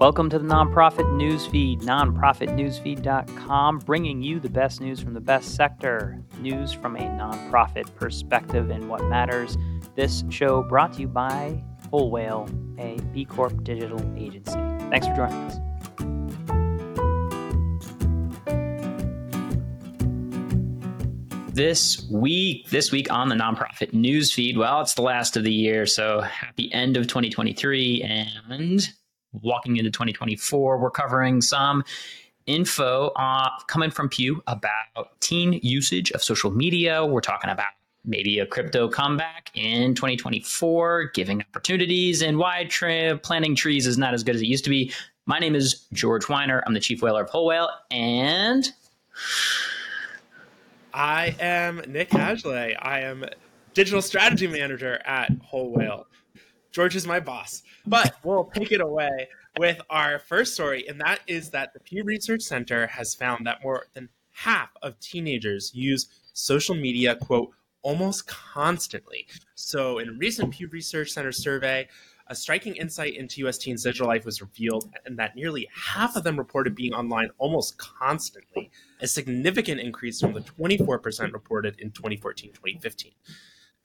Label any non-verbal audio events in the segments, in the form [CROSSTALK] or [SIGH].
Welcome to the Nonprofit Newsfeed, nonprofitnewsfeed.com, bringing you the best news from the best sector, news from a nonprofit perspective and what matters. This show brought to you by Whole Whale, a B Corp digital agency. Thanks for joining us. This week, this week on the nonprofit newsfeed, well, it's the last of the year, so happy end of 2023 and walking into 2024, we're covering some info uh, coming from Pew about teen usage of social media. We're talking about maybe a crypto comeback in 2024, giving opportunities, and why tra- planting trees is not as good as it used to be. My name is George Weiner. I'm the chief whaler of Whole Whale, and I am Nick Ashley. I am digital strategy manager at Whole Whale. George is my boss. But [LAUGHS] we'll take it away with our first story, and that is that the Pew Research Center has found that more than half of teenagers use social media, quote, almost constantly. So, in a recent Pew Research Center survey, a striking insight into US teens' digital life was revealed, and that nearly half of them reported being online almost constantly, a significant increase from the 24% reported in 2014 2015.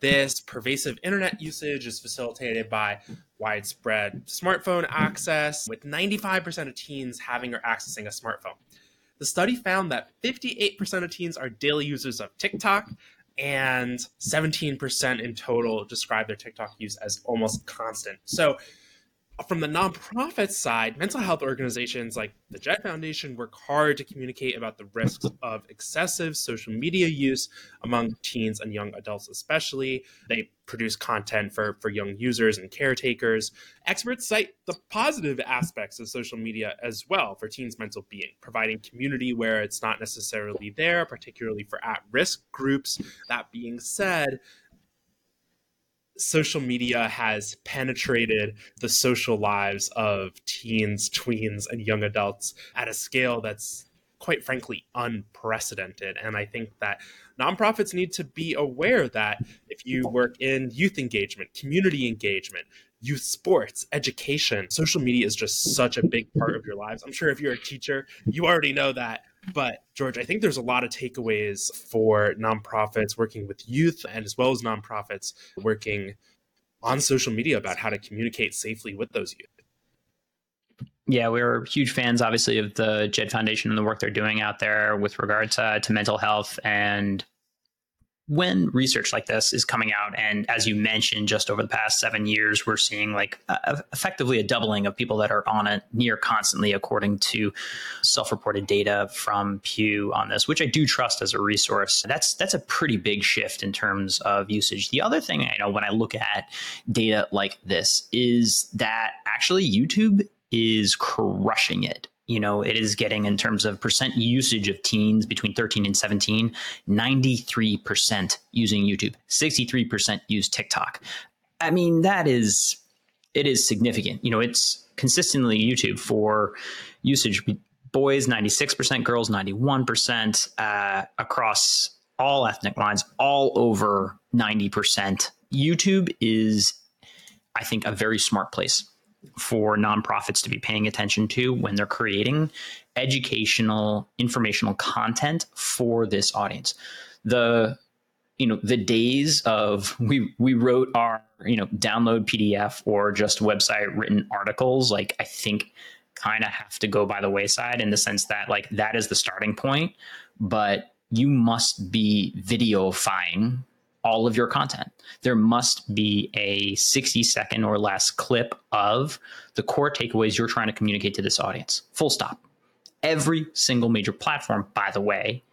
This pervasive internet usage is facilitated by widespread smartphone access, with 95% of teens having or accessing a smartphone. The study found that 58% of teens are daily users of TikTok, and 17% in total describe their TikTok use as almost constant. So, from the nonprofit side, mental health organizations like the Jed Foundation work hard to communicate about the risks of excessive social media use among teens and young adults, especially. They produce content for, for young users and caretakers. Experts cite the positive aspects of social media as well for teens' mental being, providing community where it's not necessarily there, particularly for at risk groups. That being said, social media has penetrated the social lives of teens, tweens, and young adults at a scale that's quite frankly unprecedented. And I think that nonprofits need to be aware that if you work in youth engagement, community engagement, youth sports, education, social media is just such a big part of your lives. I'm sure if you're a teacher, you already know that. But George, I think there's a lot of takeaways for nonprofits working with youth and as well as nonprofits working on social media about how to communicate safely with those youth. Yeah, we're huge fans, obviously, of the Jed Foundation and the work they're doing out there with regard to, to mental health and when research like this is coming out and as you mentioned just over the past seven years we're seeing like uh, effectively a doubling of people that are on it near constantly according to self-reported data from pew on this which i do trust as a resource. That's that's a pretty big shift in terms of usage. The other thing i know when i look at data like this is that actually youtube is crushing it you know, it is getting in terms of percent usage of teens between 13 and 17, 93% using YouTube, 63% use TikTok. I mean, that is, it is significant. You know, it's consistently YouTube for usage. Boys, 96%, girls, 91%, uh, across all ethnic lines, all over 90%. YouTube is, I think, a very smart place for nonprofits to be paying attention to when they're creating educational informational content for this audience. The you know the days of we we wrote our you know download pdf or just website written articles like i think kind of have to go by the wayside in the sense that like that is the starting point but you must be videofying all of your content. There must be a 60 second or less clip of the core takeaways you're trying to communicate to this audience. Full stop. Every single major platform, by the way,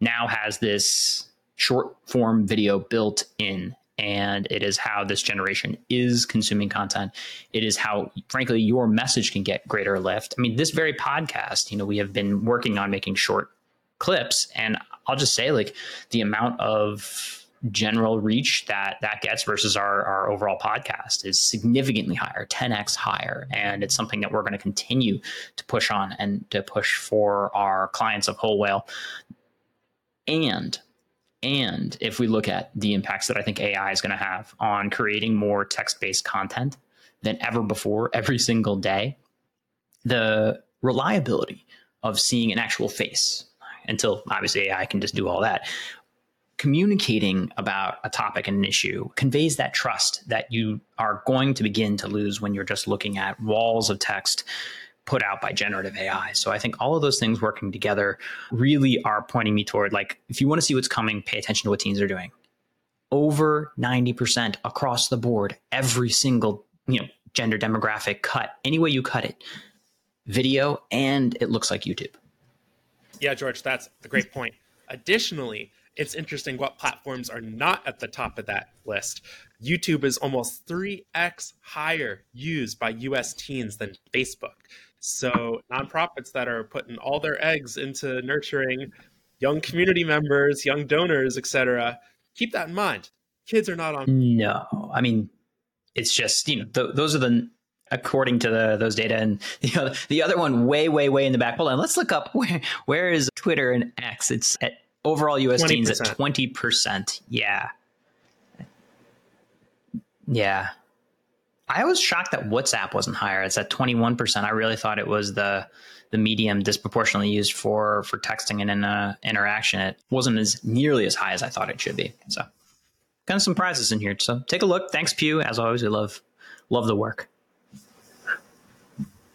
now has this short form video built in. And it is how this generation is consuming content. It is how, frankly, your message can get greater lift. I mean, this very podcast, you know, we have been working on making short clips. And I'll just say, like, the amount of general reach that that gets versus our, our overall podcast is significantly higher 10x higher and it's something that we're going to continue to push on and to push for our clients of whole whale and and if we look at the impacts that i think ai is going to have on creating more text-based content than ever before every single day the reliability of seeing an actual face until obviously AI can just do all that. Communicating about a topic and an issue conveys that trust that you are going to begin to lose when you're just looking at walls of text put out by generative AI. So I think all of those things working together really are pointing me toward like, if you want to see what's coming, pay attention to what teens are doing. Over 90% across the board, every single, you know, gender demographic cut, any way you cut it, video, and it looks like YouTube. Yeah, George, that's a great point. Additionally, it's interesting what platforms are not at the top of that list. YouTube is almost 3x higher used by US teens than Facebook. So nonprofits that are putting all their eggs into nurturing young community members, young donors, etc., keep that in mind. Kids are not on. No, I mean, it's just you know th- those are the according to the those data and [LAUGHS] the other one way way way in the back. Hold on, let's look up [LAUGHS] where where is Twitter and X? It's at overall US 20%. teens at twenty percent. Yeah, yeah. I was shocked that WhatsApp wasn't higher. It's at 21%. I really thought it was the the medium disproportionately used for for texting and in a interaction. It wasn't as nearly as high as I thought it should be. So kind of some prizes in here. So take a look. Thanks, Pew. As always, we love love the work.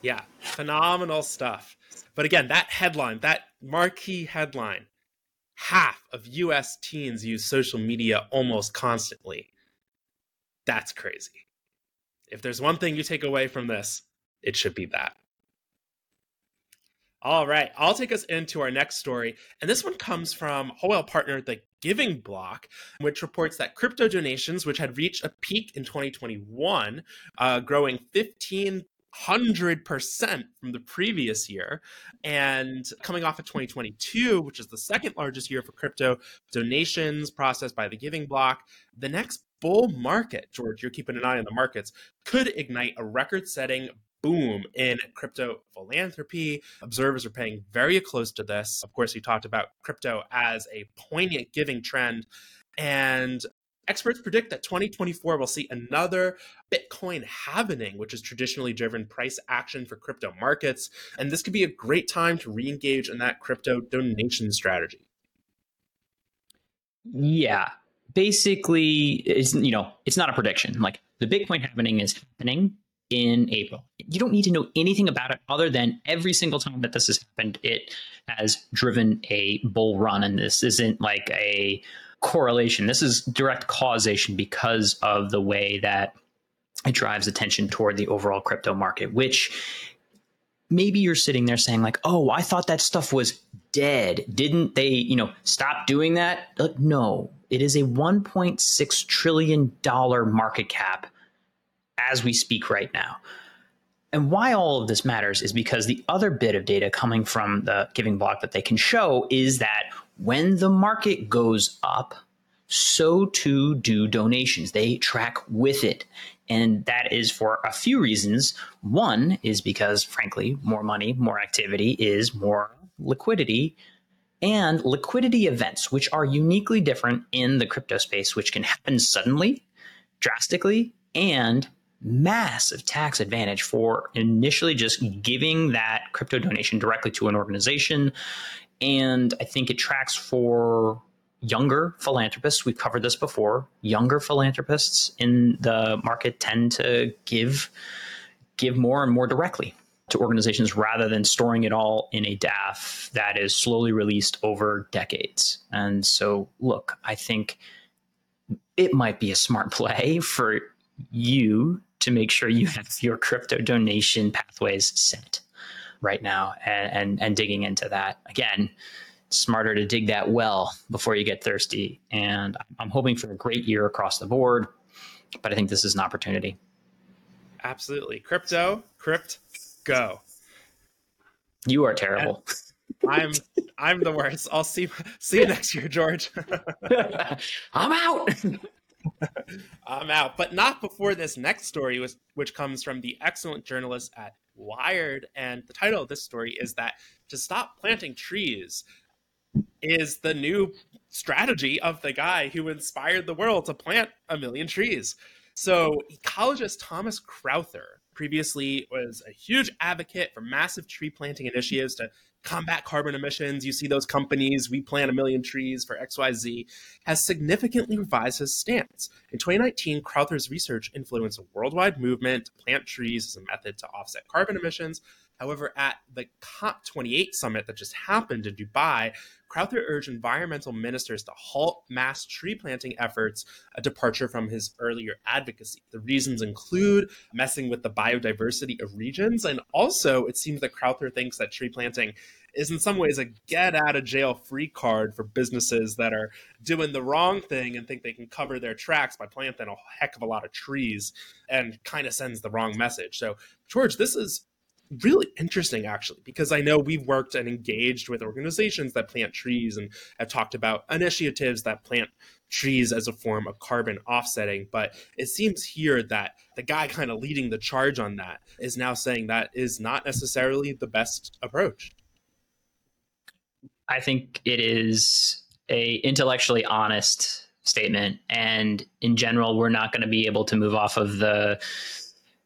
Yeah, phenomenal stuff. But again, that headline, that marquee headline, half of US teens use social media almost constantly. That's crazy. If there's one thing you take away from this, it should be that. All right, I'll take us into our next story. And this one comes from Whole partner, The Giving Block, which reports that crypto donations, which had reached a peak in 2021, uh, growing 15 hundred percent from the previous year, and coming off of 2022, which is the second largest year for crypto donations processed by the Giving Block, the next bull market, George, you're keeping an eye on the markets, could ignite a record setting boom in crypto philanthropy. Observers are paying very close to this. Of course, we talked about crypto as a poignant giving trend. And experts predict that 2024 will see another Bitcoin halvening, which is traditionally driven price action for crypto markets. And this could be a great time to re engage in that crypto donation strategy. Yeah basically it's you know it's not a prediction like the bitcoin halvening is happening in april you don't need to know anything about it other than every single time that this has happened it has driven a bull run and this isn't like a correlation. This is direct causation because of the way that it drives attention toward the overall crypto market which maybe you're sitting there saying like oh i thought that stuff was dead. Didn't they you know stop doing that? Uh, no. It is a 1.6 trillion dollar market cap as we speak right now. And why all of this matters is because the other bit of data coming from the giving block that they can show is that when the market goes up so too do donations they track with it and that is for a few reasons. One is because, frankly, more money, more activity is more liquidity and liquidity events, which are uniquely different in the crypto space, which can happen suddenly, drastically, and massive tax advantage for initially just giving that crypto donation directly to an organization. And I think it tracks for younger philanthropists, we've covered this before, younger philanthropists in the market tend to give give more and more directly to organizations rather than storing it all in a DAF that is slowly released over decades. And so, look, I think it might be a smart [LAUGHS] play for you to make sure you have your crypto donation pathways set right now and, and, and digging into that. Again, smarter to dig that well before you get thirsty. And I'm hoping for a great year across the board, but I think this is an opportunity. Absolutely. Crypto, crypt, go. You are terrible. I'm I'm the worst. I'll see see you next year, George. [LAUGHS] I'm out. [LAUGHS] I'm out, but not before this next story, was, which comes from the excellent journalist at Wired. And the title of this story is that to stop planting trees, is the new strategy of the guy who inspired the world to plant a million trees. So, ecologist Thomas Crowther previously was a huge advocate for massive tree planting initiatives to combat carbon emissions. You see those companies, we plant a million trees for XYZ, has significantly revised his stance. In 2019, Crowther's research influenced a worldwide movement to plant trees as a method to offset carbon emissions. However, at the COP28 summit that just happened in Dubai, Crowther urged environmental ministers to halt mass tree planting efforts, a departure from his earlier advocacy. The reasons include messing with the biodiversity of regions, and also it seems that Crowther thinks that tree planting is in some ways a get out of jail free card for businesses that are doing the wrong thing and think they can cover their tracks by planting a heck of a lot of trees and kind of sends the wrong message. So, George, this is really interesting actually because i know we've worked and engaged with organizations that plant trees and have talked about initiatives that plant trees as a form of carbon offsetting. But it seems here that the guy kind of leading the charge on that is now saying that is not necessarily the best approach. I think it is a intellectually honest statement. And in general we're not going to be able to move off of the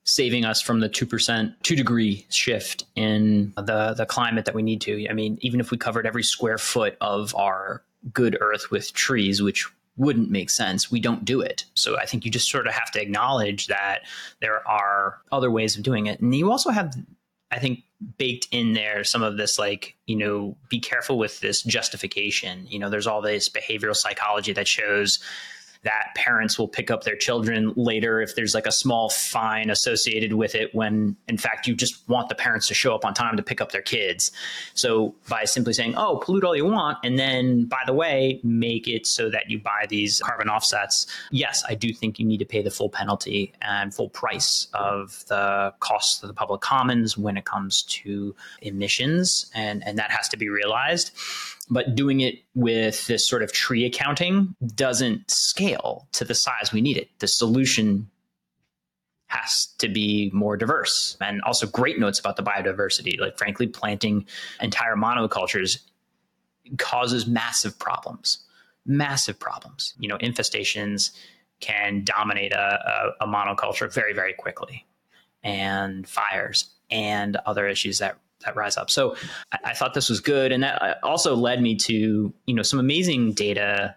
saving us from the 2% 2 degree shift in the the climate that we need to. I mean even if we covered every square foot of our good earth with trees which wouldn't make sense we don't do it. So i think you just sort of have to acknowledge that there are other ways of doing it. And you also have i think baked in there some of this like you know be careful with this justification. You know there's all this behavioral psychology that shows that parents will pick up their children later if there's like a small fine associated with it when in fact you just want the parents to show up on time to pick up their kids. So by simply saying oh pollute all you want and then by the way make it so that you buy these carbon offsets yes i do think you need to pay the full penalty and full price of the costs of the public commons when it comes to emissions and and that has to be realized but doing it with this sort of tree accounting doesn't scale to the size we need it. The solution has to be more diverse and also great notes about the biodiversity. Like, frankly, planting entire monocultures causes massive problems, massive problems. You know, infestations can dominate a, a, a monoculture very, very quickly, and fires and other issues that that rise up. So I, I thought this was good, and that uh, also led me to you know some amazing data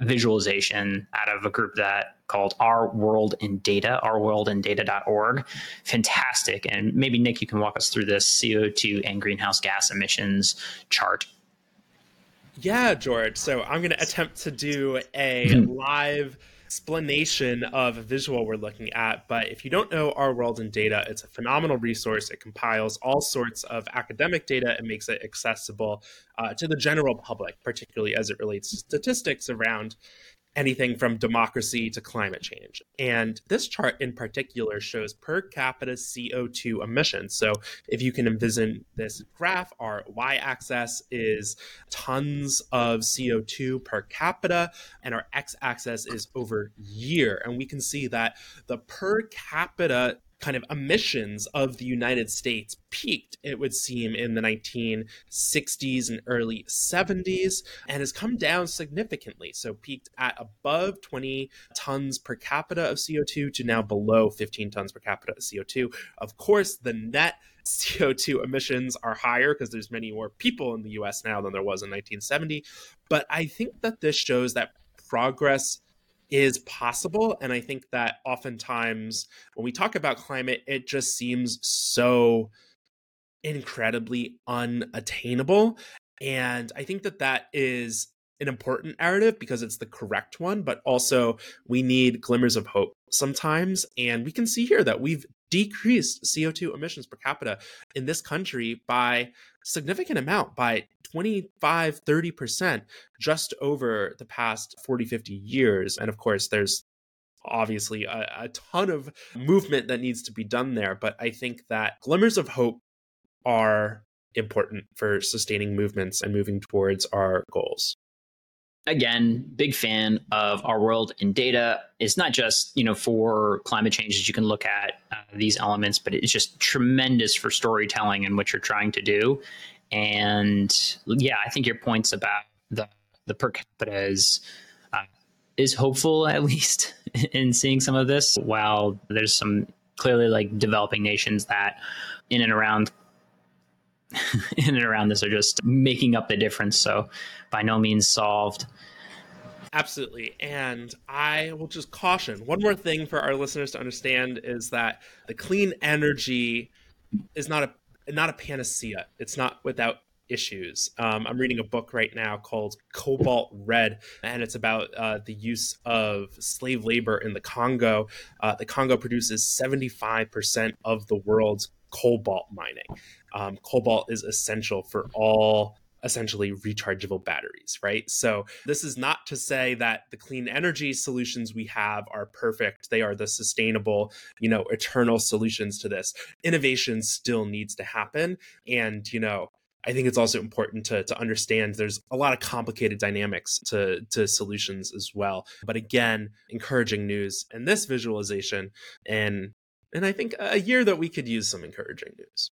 visualization out of a group that called Our World in Data, ourworldindata.org. Fantastic. And maybe Nick, you can walk us through this CO2 and greenhouse gas emissions chart. Yeah, George. So I'm going to attempt to do a live explanation of a visual we're looking at. But if you don't know Our World in Data, it's a phenomenal resource. It compiles all sorts of academic data and makes it accessible uh, to the general public, particularly as it relates to statistics around anything from democracy to climate change. And this chart in particular shows per capita CO2 emissions. So if you can envision this graph, our y axis is tons of CO2 per capita, and our x axis is over year. And we can see that the per capita kind of emissions of the United States peaked, it would seem, in the 1960s and early 70s and has come down significantly. So, peaked at above 20 tons per capita of CO2 to now below 15 tons per capita of CO2. Of course, the net CO2 emissions are higher because there's many more people in the US now than there was in 1970. But I think that this shows that progress is possible. And I think that oftentimes when we talk about climate, it just seems so incredibly unattainable. And I think that that is an important narrative because it's the correct one, but also we need glimmers of hope sometimes. And we can see here that we've decreased CO2 emissions per capita in this country by significant amount by 25 30% just over the past 40 50 years. And of course there's obviously a, a, ton of movement that needs to be done there but i think that glimmers of hope are important for sustaining movements and moving towards our goals. Again big fan of our world in data. It's not just you know for climate change that you can look at uh, these elements but it's just tremendous for storytelling and what you're trying to do and yeah i think your points about the the per capita is uh, is hopeful at [LAUGHS] least in seeing some of this. While there's some clearly like developing nations that in and around [LAUGHS] in and around this are just making up the difference. So by no means solved. Absolutely. And I will just caution one more thing for our listeners to understand is that the clean energy is not a not a panacea. It's not without issues. Um, I'm reading a book right now called Cobalt Red, and it's about uh, the use of slave labor in the Congo. Uh, the Congo produces 75% of the world's cobalt mining. Um, cobalt is essential for all essentially rechargeable batteries, right? So, this is not to say that the clean energy solutions we have are perfect. They are the sustainable, you know, eternal solutions to this. Innovation still needs to happen. And, you know, I think it's also important to, to understand there's a lot of complicated dynamics to, to solutions as well. But again, encouraging news and this visualization and and I think a year that we could use some encouraging news.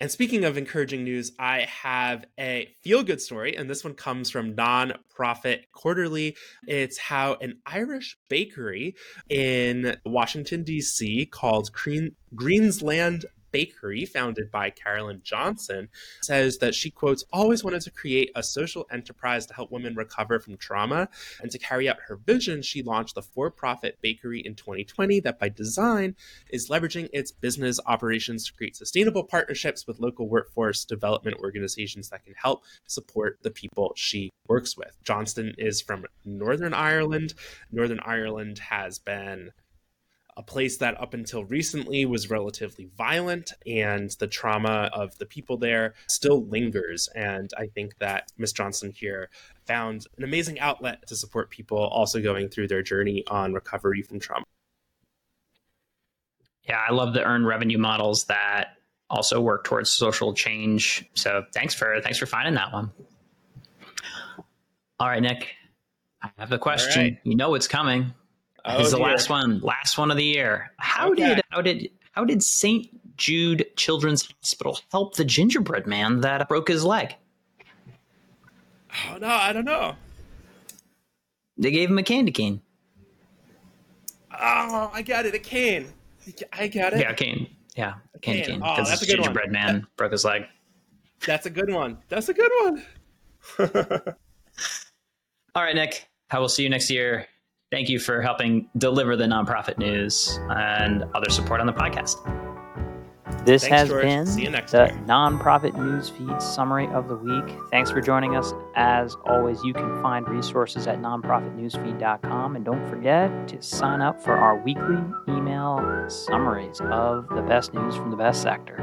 And speaking of encouraging news, I have a feel good story, and this one comes from Nonprofit Quarterly. It's how an Irish bakery in Washington, D.C., called Green- Greensland Bakery, founded by Carolyn Johnson, says that she quotes, always wanted to create a social enterprise to help women recover from trauma. And to carry out her vision, she launched the for profit bakery in 2020 that by design is leveraging its business operations to create sustainable partnerships with local workforce development organizations that can help support the people she works with. Johnston is from Northern Ireland. Northern Ireland has been a place that up until recently was relatively violent and the trauma of the people there still lingers. And I think that Miss Johnson here found an amazing outlet to support people also going through their journey on recovery from trauma. Yeah, I love the earned revenue models that also work towards social change. So thanks for thanks for finding that one. All right, Nick. I have a question. Right. You know it's coming. Oh, this is the dear. last one, last one of the year. How okay. did how did how did St. Jude Children's Hospital help the gingerbread man that broke his leg? Oh no, I don't know. They gave him a candy cane. Oh, I got it, a cane. I got it. Yeah, a cane. Yeah, a candy cane. Because oh, gingerbread one. man that, broke his leg. That's a good one. That's a good one. [LAUGHS] All right, Nick. I will see you next year. Thank you for helping deliver the nonprofit news and other support on the podcast. This Thanks, has George. been the year. nonprofit news feed summary of the week. Thanks for joining us. As always, you can find resources at nonprofitnewsfeed.com. And don't forget to sign up for our weekly email summaries of the best news from the best sector.